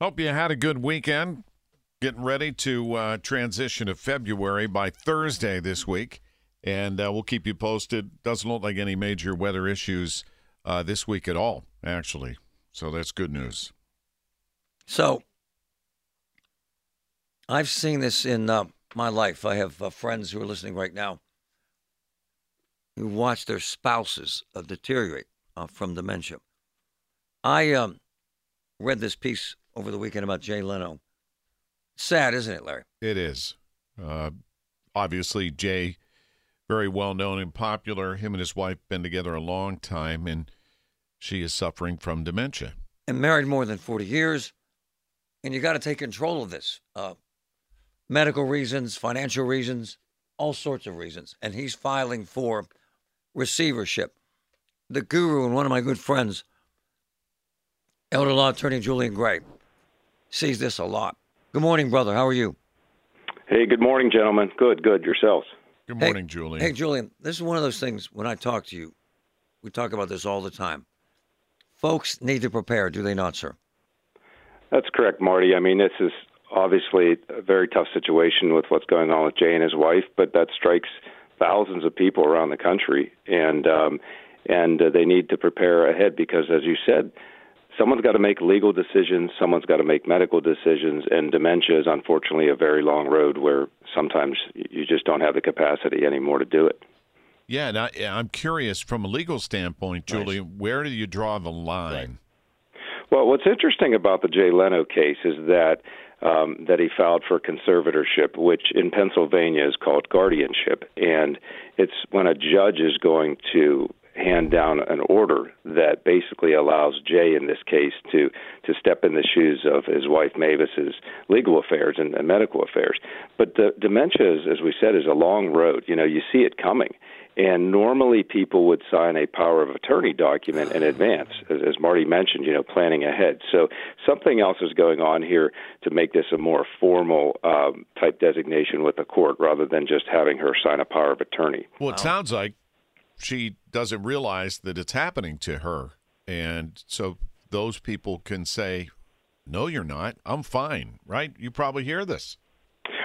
Hope you had a good weekend. Getting ready to uh, transition to February by Thursday this week, and uh, we'll keep you posted. Doesn't look like any major weather issues uh, this week at all, actually. So that's good news. So, I've seen this in uh, my life. I have uh, friends who are listening right now who watch their spouses uh, deteriorate from dementia. I um, read this piece over the weekend about Jay Leno. Sad, isn't it, Larry? It is. Uh, obviously, Jay, very well known and popular. Him and his wife been together a long time, and she is suffering from dementia. And married more than 40 years. And you got to take control of this. Uh, medical reasons, financial reasons, all sorts of reasons. And he's filing for receivership. The guru and one of my good friends, elder law attorney Julian Gray, sees this a lot. Good morning, brother. How are you? Hey, good morning, gentlemen. Good, good. Yourselves. Good Hey- morning, Julian. Hey, Julian, this is one of those things when I talk to you, we talk about this all the time. Folks need to prepare, do they not, sir? That's correct, Marty. I mean, this is obviously a very tough situation with what's going on with Jay and his wife, but that strikes thousands of people around the country, and um, and uh, they need to prepare ahead because, as you said, someone's got to make legal decisions, someone's got to make medical decisions, and dementia is unfortunately a very long road where sometimes you just don't have the capacity anymore to do it. yeah, and I, I'm curious from a legal standpoint, Julian, where do you draw the line? Well, what's interesting about the Jay Leno case is that um, that he filed for conservatorship, which in Pennsylvania is called guardianship, and it's when a judge is going to hand down an order that basically allows Jay in this case to to step in the shoes of his wife Mavis's legal affairs and, and medical affairs. But the dementia, is, as we said, is a long road. You know, you see it coming. And normally people would sign a power of attorney document in advance, as, as Marty mentioned, you know, planning ahead. So something else is going on here to make this a more formal um, type designation with the court rather than just having her sign a power of attorney. Well, it sounds like she doesn't realize that it's happening to her. And so those people can say, no, you're not. I'm fine, right? You probably hear this.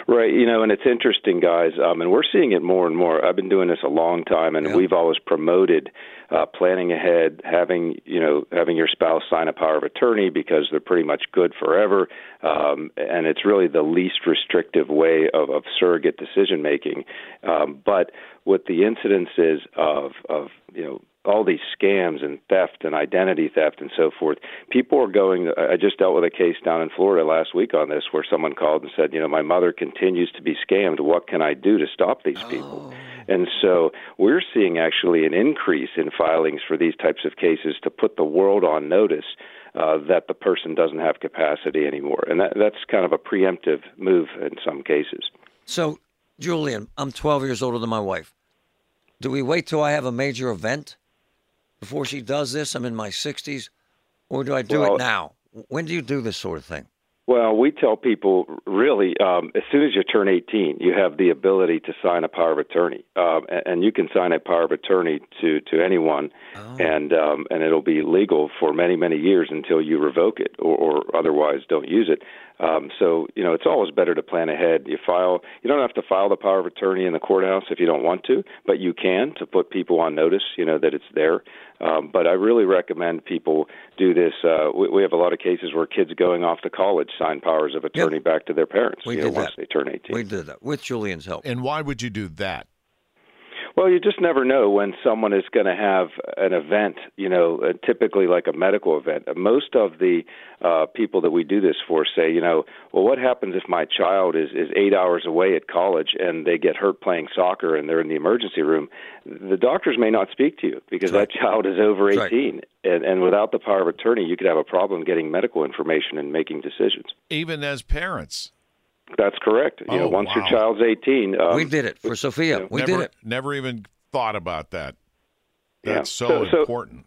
Right, you know, and it's interesting, guys, um, and we're seeing it more and more. I've been doing this a long time, and Yeah. we've always promoted uh, planning ahead, having you know having your spouse sign a power of attorney because they're pretty much good forever, um, and it's really the least restrictive way of, of surrogate decision making. Um, but with the incidences of of you know all these scams and theft and identity theft and so forth. People are going. I just dealt with a case down in Florida last week on this, where someone called and said, "You know, my mother continues to be scammed. What can I do to stop these people?" And so we're seeing actually an increase in filings for these types of cases to put the world on notice. Uh, that the person doesn't have capacity anymore, and that, that's kind of a preemptive move in some cases. So, Julian, I'm 12 years older than my wife. Do we wait till I have a major event before she does this? I'm in my 60s. Or do I do Well- it now? When do you do this sort of thing? Well, we tell people really um, as soon as you turn 18, you have the ability to sign a power of attorney, um, and, and you can sign a power of attorney to to anyone, and um, and it'll be legal for many many years until you revoke it or, or otherwise don't use it. Um, so you know it's always better to plan ahead. You file. You don't have to file the power of attorney in the courthouse if you don't want to, but you can to put people on notice. You know that it's there. Um, but I really recommend people do this. Uh, we, we have a lot of cases where kids going off to college sign powers of attorney back to their parents. We you know, did once they turn 18. We did that with Julian's help. And why would you do that? Well, you just never know when someone is going to have an event, you know, uh, typically like a medical event. Uh, Most of the uh, people that we do this for say, you know, well, what happens if my child is, is eight hours away at college and they get hurt playing soccer and they're in the emergency room? The doctors may not speak to you because that child is over That's right. 18. And, and without the power of attorney, you could have a problem getting medical information and making decisions. Even as parents. That's correct. You know, Oh, once your child's 18, um, we did it for Sophia. yeah, we never, did it. Never even thought about that. Yeah. That's so, So- so- important.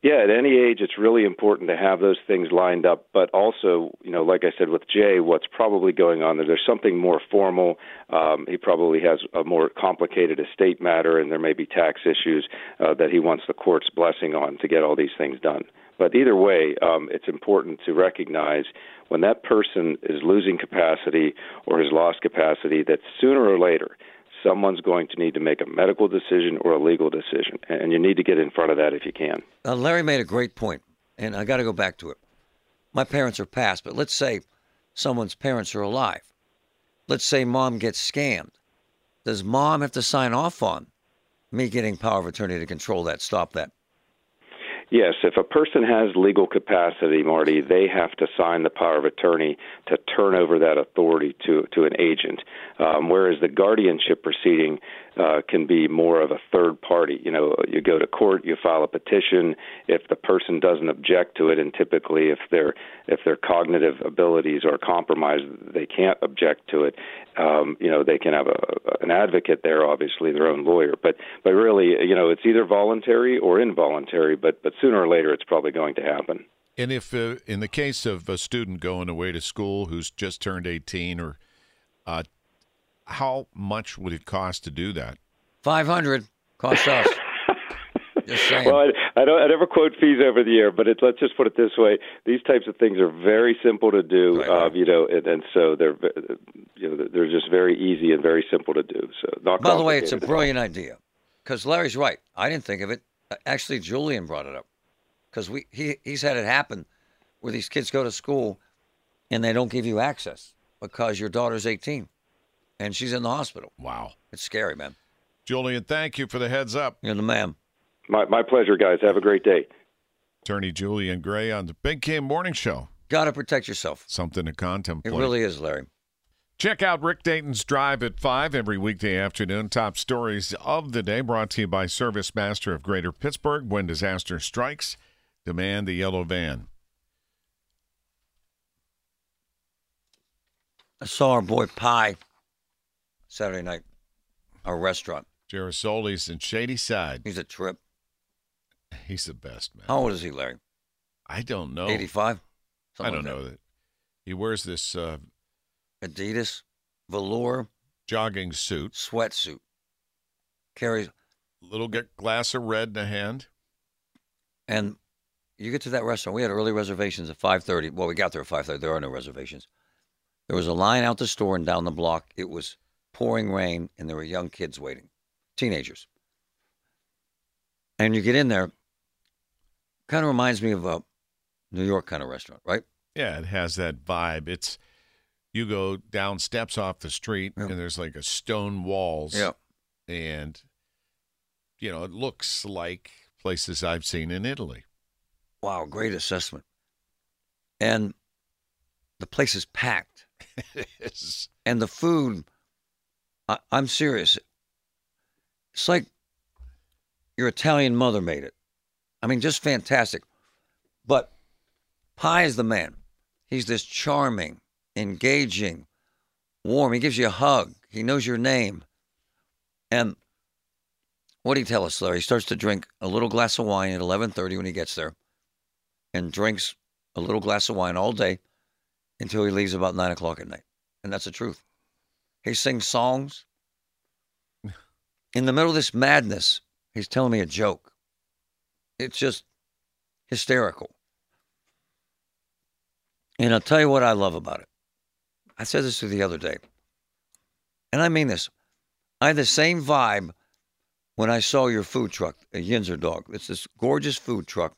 Yeah, at any age, it's really important to have those things lined up. But also, you know, like I said with Jay, what's probably going on there, there's something more formal. Um, he probably has a more complicated estate matter, and there may be tax issues uh, that he wants the court's blessing on to get all these things done. But either way, um, it's important to recognize when that person is losing capacity or has lost capacity that sooner or later someone's going to need to make a medical decision or a legal decision, and you need to get in front of that if you can. Uh, Larry made a great point, and I got to go back to it. My parents are passed, but let's say someone's parents are alive. Let's say mom gets scammed. Does mom have to sign off on me getting power of attorney to control that, stop that? Yes, if a person has legal capacity, Marty, they have to sign the power of attorney to turn over that authority to to an agent. Um, whereas the guardianship proceeding uh, can be more of a third party. You know, you go to court, you file a petition. If the person doesn't object to it, and typically if their if their cognitive abilities are compromised, they can't object to it. Um, you know, they can have a, an advocate there, obviously their own lawyer. But but really, you know, it's either voluntary or involuntary. But but sooner or later, it's probably going to happen. And if, uh, in the case of a student going away to school who's just turned 18 or uh, how much would it cost to do that? Five hundred cost us. Well, I, I don't. I never quote fees over the year, but it, let's just put it this way: these types of things are very simple to do, Right, uh, right. you know, and, and so they're, you know, they're just very easy and very simple to do. So, not By the way, it's a complicated at all. brilliant idea because Larry's right. I didn't think of it. Uh, Actually, Julian brought it up because we he he's had it happen where these kids go to school and they don't give you access because your daughter's 18 and she's in the hospital. Wow. It's scary, man. Julian, thank you for the heads up. You're the man. My, my pleasure, guys. Have a great day. Attorney Julian Gray on the Big K Morning Show. Got to protect yourself. Something to contemplate. It really is, Larry. Check out Rick Dayton's Drive at 5 every weekday afternoon. Top stories of the day brought to you by Service Master of Greater Pittsburgh. When disaster strikes, demand the yellow van. I saw our boy Pie Saturday night, a restaurant. Girasole's in Shadyside. He's a trip. He's the best, man. How old is he, Larry? I don't know. 85? I don't like know that. He wears this uh. Adidas, velour, jogging suit, sweatsuit. Carries, little glass of red in a hand. and you get to that restaurant. We had early reservations at 5:30. Well, we got there at 5:30. There are no reservations. There was a line out the store and down the block. It was pouring rain, and there were young kids waiting, teenagers. And you get in there, kind of reminds me of a New York kind of restaurant, right? Yeah, it has that vibe. It's you go down steps off the street Yeah. and there's like a stone walls. Yeah. And you know, it looks like places I've seen in Italy. Wow, great assessment. And the place is packed. And the food I, i'm serious. It's like your italian mother made it. I mean just fantastic. But pie is the man. He's this charming engaging warm. He gives you a hug. He knows your name. And what did he tell us larry? He starts to drink a little glass of wine at 11.30 when he gets there and drinks a little glass of wine all day until he leaves about 9 o'clock at night. And that's the truth. He sings songs. In the middle of this madness, he's telling me a joke. It's just hysterical. And I'll tell you what I love about it. I said this to the other day, and I mean this. I had the same vibe when I saw your food truck, a Yinzer dog. It's this gorgeous food truck,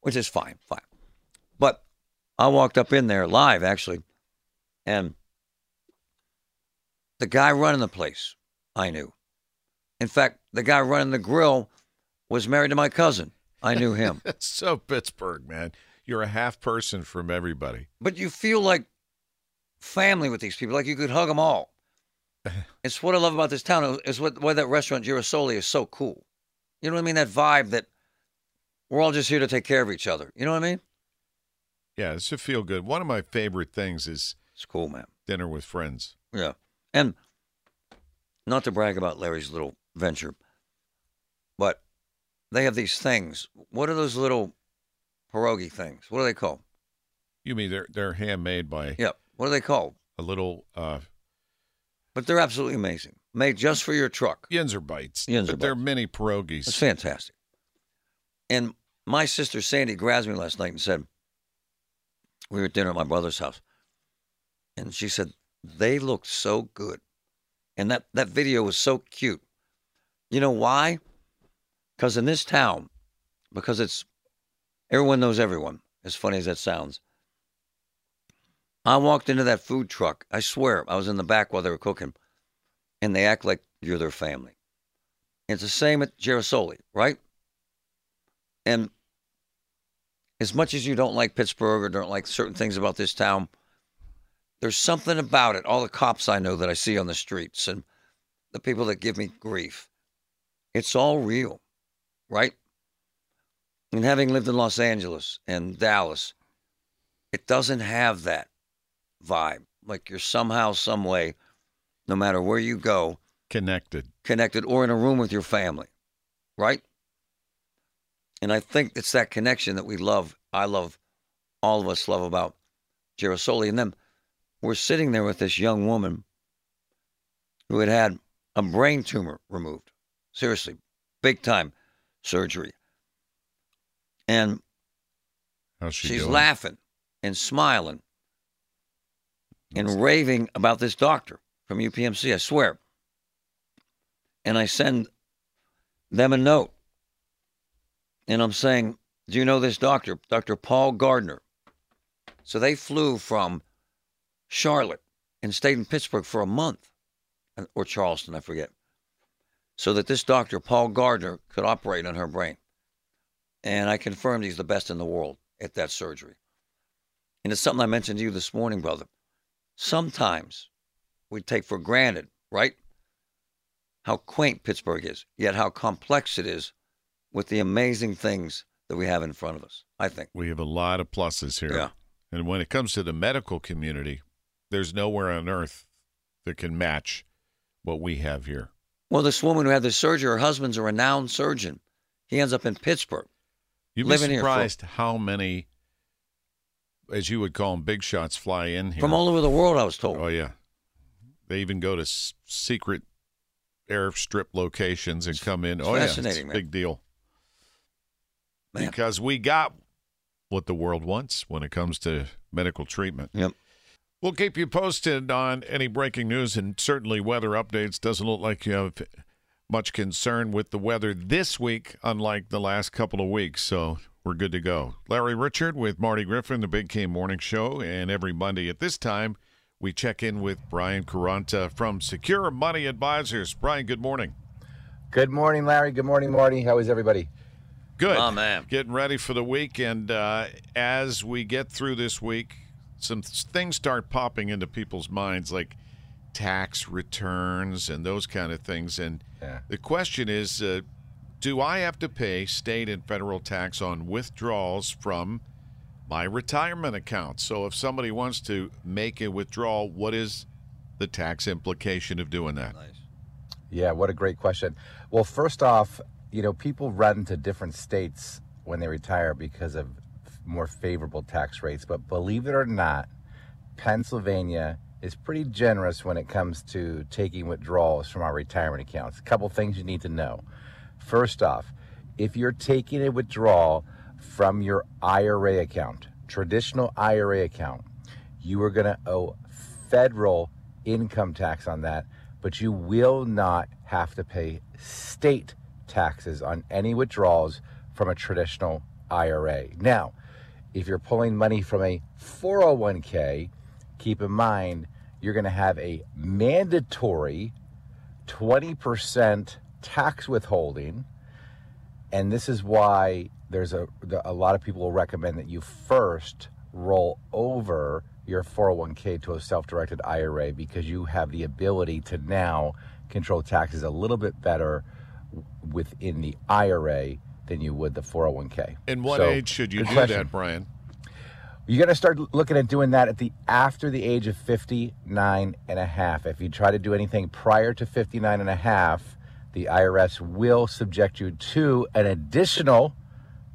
which is fine, fine. But I walked up in there live, actually, and the guy running the place, I knew. In fact, the guy running the grill was married to my cousin. I knew him. So Pittsburgh, man. You're a half person from everybody. but you feel like family with these people, like you could hug them all. It's what I love about this town. Is what why that restaurant Girasole is so cool. You know what I mean? That vibe that we're all just here to take care of each other. You know what I mean? Yeah, it's a feel good. One of my favorite things is It's cool, man. dinner with friends. Yeah. And not to brag about Larry's little venture, but they have these things. What are those little pierogi things? What are they called? You mean they're they're handmade by Yep. What are they called? a little uh But they're absolutely amazing. Made just for your truck. Yinzer bites. Yinzer but they're bites. mini pierogies. It's fantastic. And my sister Sandy grabs me last night and said, we were at dinner at my brother's house, and she said they looked so good, and that that video was so cute. You know why? Because in this town, because it's everyone knows everyone. As funny as that sounds. I walked into that food truck. I swear, I was in the back while they were cooking, and they act like you're their family. It's the same at Girasole, right? And as much as you don't like Pittsburgh or don't like certain things about this town, there's something about it. All the cops I know that I see on the streets and the people that give me grief, it's all real, right? And having lived in Los Angeles and Dallas, it doesn't have that vibe. Like you're somehow, some way, no matter where you go, Connected. connected or in a room with your family, right? And I think it's that connection that we love. I love, all of us love about Girasole. And then we're sitting there with this young woman who had had a brain tumor removed. Seriously, big time surgery. And How's she she's doing? laughing and smiling and raving about this doctor from UPMC, I swear. And I send them a note. And I'm saying, Do you know this doctor? Dr. Paul Gardner. So they flew from Charlotte and stayed in Pittsburgh for a month, uh, or Charleston, I forget, so that this doctor, Paul Gardner, could operate on her brain. And I confirmed he's the best in the world at that surgery. And it's something I mentioned to you this morning, brother. Sometimes we take for granted, right? How quaint Pittsburgh is, yet how complex it is with the amazing things that we have in front of us, I think. We have a lot of pluses here. Yeah. And when it comes to the medical community, there's nowhere on earth that can match what we have here. Well, this woman who had this surgery, her husband's a renowned surgeon. He ends up in Pittsburgh. You'd be here for- surprised how many, as you would call them, big shots fly in here. From all over the world, I was told. Oh yeah, they even go to s- secret airstrip locations and come in. it's oh yeah, fascinating, man. big deal Man. because we got what the world wants when it comes to medical treatment. Yep. We'll keep you posted on any breaking news and certainly weather updates. Doesn't look like you have much concern with the weather this week, unlike the last couple of weeks. So we're good to go. Larry Richert with Marty Griffin, the Big K Morning Show. And every Monday at this time, we check in with Brian Quaranta from Secure Money Advisors. Brian, good morning. Good morning, Larry. Good morning, Marty. How is everybody? Good. Oh, man. Getting ready for the week. And uh, as we get through this week, some th- things start popping into people's minds like tax returns and those kind of things. And Yeah. the question is uh, do I have to pay state and federal tax on withdrawals from my retirement account? So if somebody wants to make a withdrawal, what is the tax implication of doing that? Nice. Yeah, what a great question. Well, first off, you know, people run to different states when they retire because of more favorable tax rates. But believe it or not, Pennsylvania is pretty generous when it comes to taking withdrawals from our retirement accounts. A couple things you need to know. First off, if you're taking a withdrawal from your IRA account, traditional IRA account, you are going to owe federal income tax on that, but you will not have to pay state taxes on any withdrawals from a traditional IRA. Now, if you're pulling money from a 401k, keep in mind you're going to have a mandatory 20% tax withholding. And this is why there's a, a lot of people will recommend that you first roll over your 401k to a self directed IRA because you have the ability to now control taxes a little bit better within the IRA than you would the 401k. In what So, age should you do question. that, Brian? You're going to start looking at doing that at the after the age of 59 and a half. If you try to do anything prior to 59 and a half, the IRS will subject you to an additional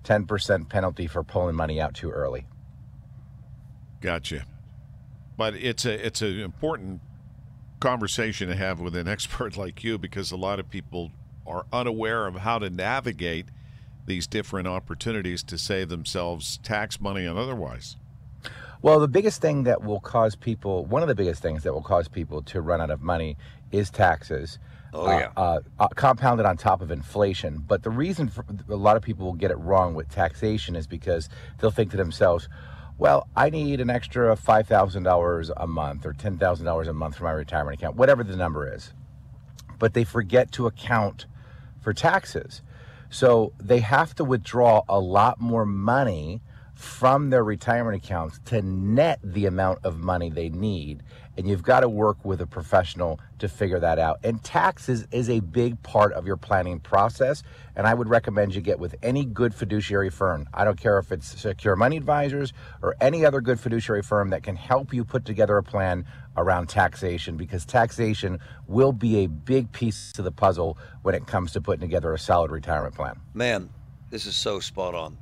10% penalty for pulling money out too early. Gotcha. But it's a it's an important conversation to have with an expert like you because a lot of people are unaware of how to navigate these different opportunities to save themselves tax money and otherwise. Well, the biggest thing that will cause people, one of the biggest things that will cause people to run out of money is taxes. Oh, uh, yeah. Uh, uh, compounded on top of inflation. But the reason for, a lot of people will get it wrong with taxation is because they'll think to themselves, well, I need an extra $5,000 a month or $10,000 a month for my retirement account, whatever the number is. But they forget to account for taxes. So they have to withdraw a lot more money from their retirement accounts to net the amount of money they need. And you've got to work with a professional to figure that out. And taxes is a big part of your planning process. And I would recommend you get with any good fiduciary firm. I don't care if it's Secure Money Advisors or any other good fiduciary firm that can help you put together a plan around taxation because taxation will be a big piece of the puzzle when it comes to putting together a solid retirement plan. Man, this is so spot on.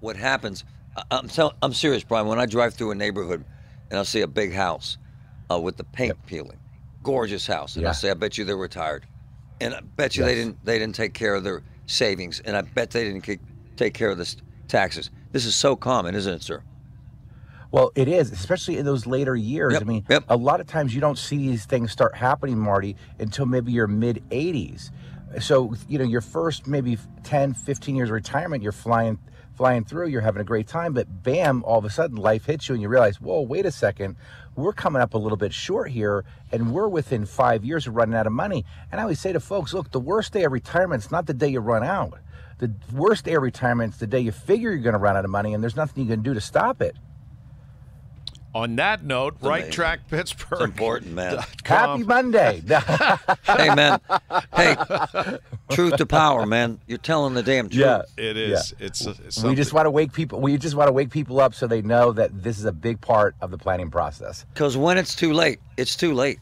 What happens? I- I'm tell, I'm serious, Brian. When I drive through a neighborhood and I'll see a big house uh, with the paint peeling, gorgeous house, and Yeah. I'll say, "I bet you they're retired," and I bet you they didn't they didn't take care of their savings, and I bet they didn't ke- take care of the taxes. This is so common, isn't it, sir? Well, it is, especially in those later years. Yep, I mean, yep. a lot of times you don't see these things start happening, Marty, until maybe your mid 80s. So, you know, your first maybe 10, 15 years of retirement, you're flying flying through, you're having a great time, but bam, all of a sudden life hits you and you realize, whoa, wait a second, we're coming up a little bit short here and we're within five years of running out of money. And I always say to folks, look, the worst day of retirement is not the day you run out. The worst day of retirement is the day you figure you're going to run out of money and there's nothing you can do to stop it. On that note, right amazing. track Pittsburgh. It's important, man. Happy Monday. hey, man. Hey, truth to power, man. You're telling the damn truth. Yeah. It is. It's, it's we just want to wake people. We just want to wake people up so they know that this is a big part of the planning process. Because when it's too late, it's too late.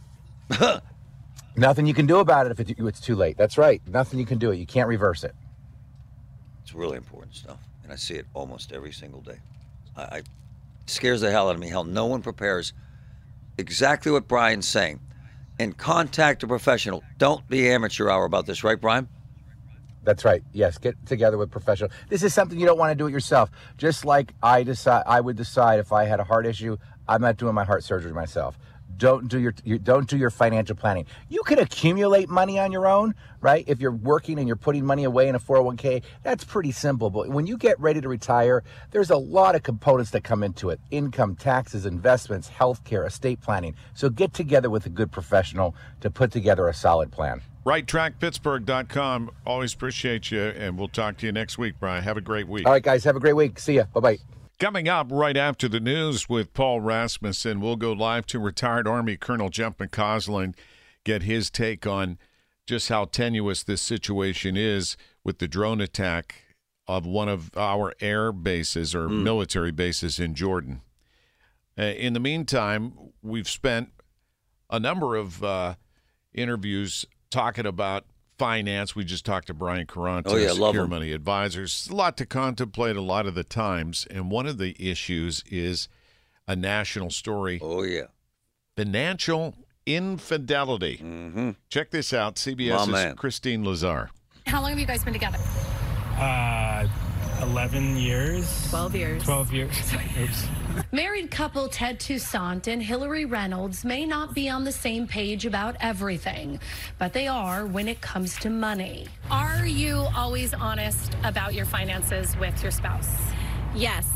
Nothing you can do about it if it, it's too late. That's right. Nothing you can do it. You can't reverse it. It's really important stuff, and I see it almost every single day. I, I it scares the hell out of me Hell, no one prepares exactly what Brian's saying. And contact a professional. Don't be amateur hour about this, right, Brian? That's right. Yes, get together with professional. This is something you don't want to do it yourself. Just like I decide, I would decide if I had a heart issue, I'm not doing my heart surgery myself. Don't do your, your don't do your financial planning. You can accumulate money on your own, right? If you're working and you're putting money away in a 401k, that's pretty simple. But when you get ready to retire, there's a lot of components that come into it: income, taxes, investments, healthcare, estate planning. So get together with a good professional to put together a solid plan. RightTrackPittsburgh.com. Always appreciate you, and we'll talk to you next week, Brian. Have a great week. All right, guys, have a great week. See ya. Bye bye. Coming up right after the news with Paul Rasmussen, we'll go live to retired Army Colonel Jeff McCausland, get his take on just how tenuous this situation is with the drone attack of one of our air bases or military bases in Jordan. Uh, in the meantime, we've spent a number of uh, interviews talking about finance. We just talked to Brian Carrantes, Oh, yeah, love Secure him. Money Advisors. A lot to contemplate a lot of the times. And one of the issues is a national story Oh, yeah. financial infidelity. Mm-hmm. Check this out CBS's My. Christine Lazar. How long have you guys been together? Uh, 11 years. 12 years. 12 years. Oops. Married couple Ted Toussaint and Hillary Reynolds may not be on the same page about everything, but they are when it comes to money. Are you always honest about your finances with your spouse? Yes,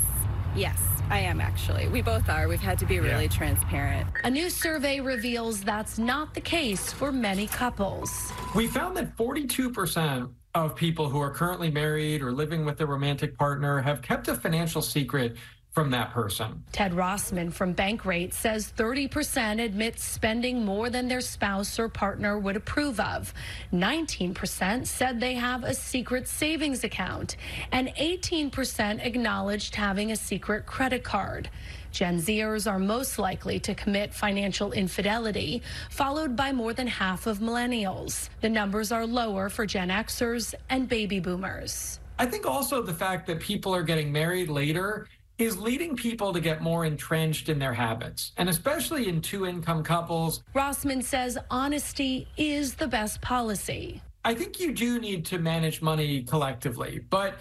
yes, I am actually. We both are. We've had to be really Yeah. transparent. A new survey reveals that's not the case for many couples. We found that 42% of people who are currently married or living with a romantic partner have kept a financial secret from that person. Ted Rossman from Bankrate says 30% admit spending more than their spouse or partner would approve of. 19% said they have a secret savings account, and 18% acknowledged having a secret credit card. Gen Zers are most likely to commit financial infidelity, followed by more than half of millennials. The numbers are lower for Gen Xers and baby boomers. I think also the fact that people are getting married later is leading people to get more entrenched in their habits, and especially in two income couples. Rossman says honesty is the best policy. I think you do need to manage money collectively, but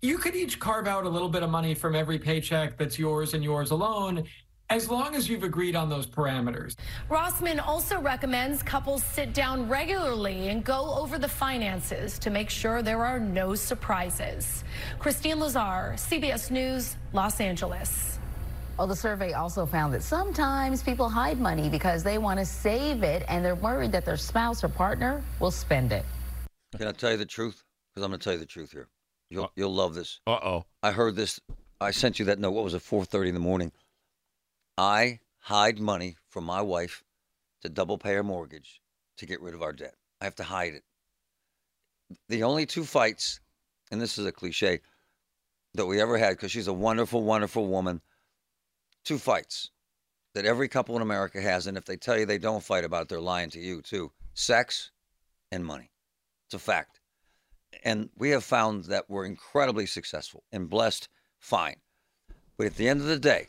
you could each carve out a little bit of money from every paycheck that's yours and yours alone as long as you've agreed on those parameters. Rossman also recommends couples sit down regularly and go over the finances to make sure there are no surprises. Christine Lazar, CBS News, Los Angeles. Well, the survey also found that sometimes people hide money because they want to save it and they're worried that their spouse or partner will spend it. Can I tell you the truth? Because I'm going to tell you the truth here. You'll, you'll love this. Uh oh. I heard this. I sent you that note. What was it? 4:30 in the morning. I hide money from my wife to double pay her mortgage to get rid of our debt. I have to hide it. The only two fights, and this is a cliche, that we ever had, because she's a wonderful, wonderful woman. Two fights that every couple in America has, and if they tell you they don't fight about it, they're lying to you too. Sex and money. It's a fact. And we have found that we're incredibly successful and blessed, fine. But at the end of the day,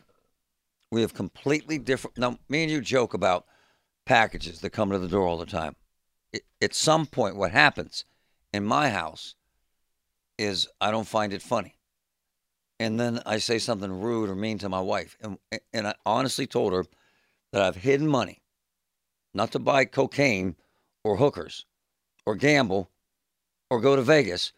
we have completely different. Now, me and you joke about packages that come to the door all the time. It, at some point, what happens in my house is I don't find it funny. And then I say something rude or mean to my wife. And, and I honestly told her that I've hidden money, not to buy cocaine or hookers or gamble or go to Vegas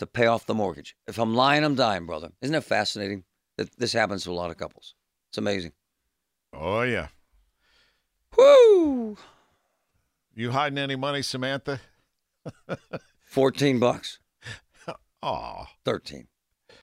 to pay off the mortgage. If I'm lying, I'm dying, brother. Isn't it fascinating that this happens to a lot of couples? It's amazing. Oh yeah. Woo! You hiding any money, Samantha? 14 bucks. Aw. 13.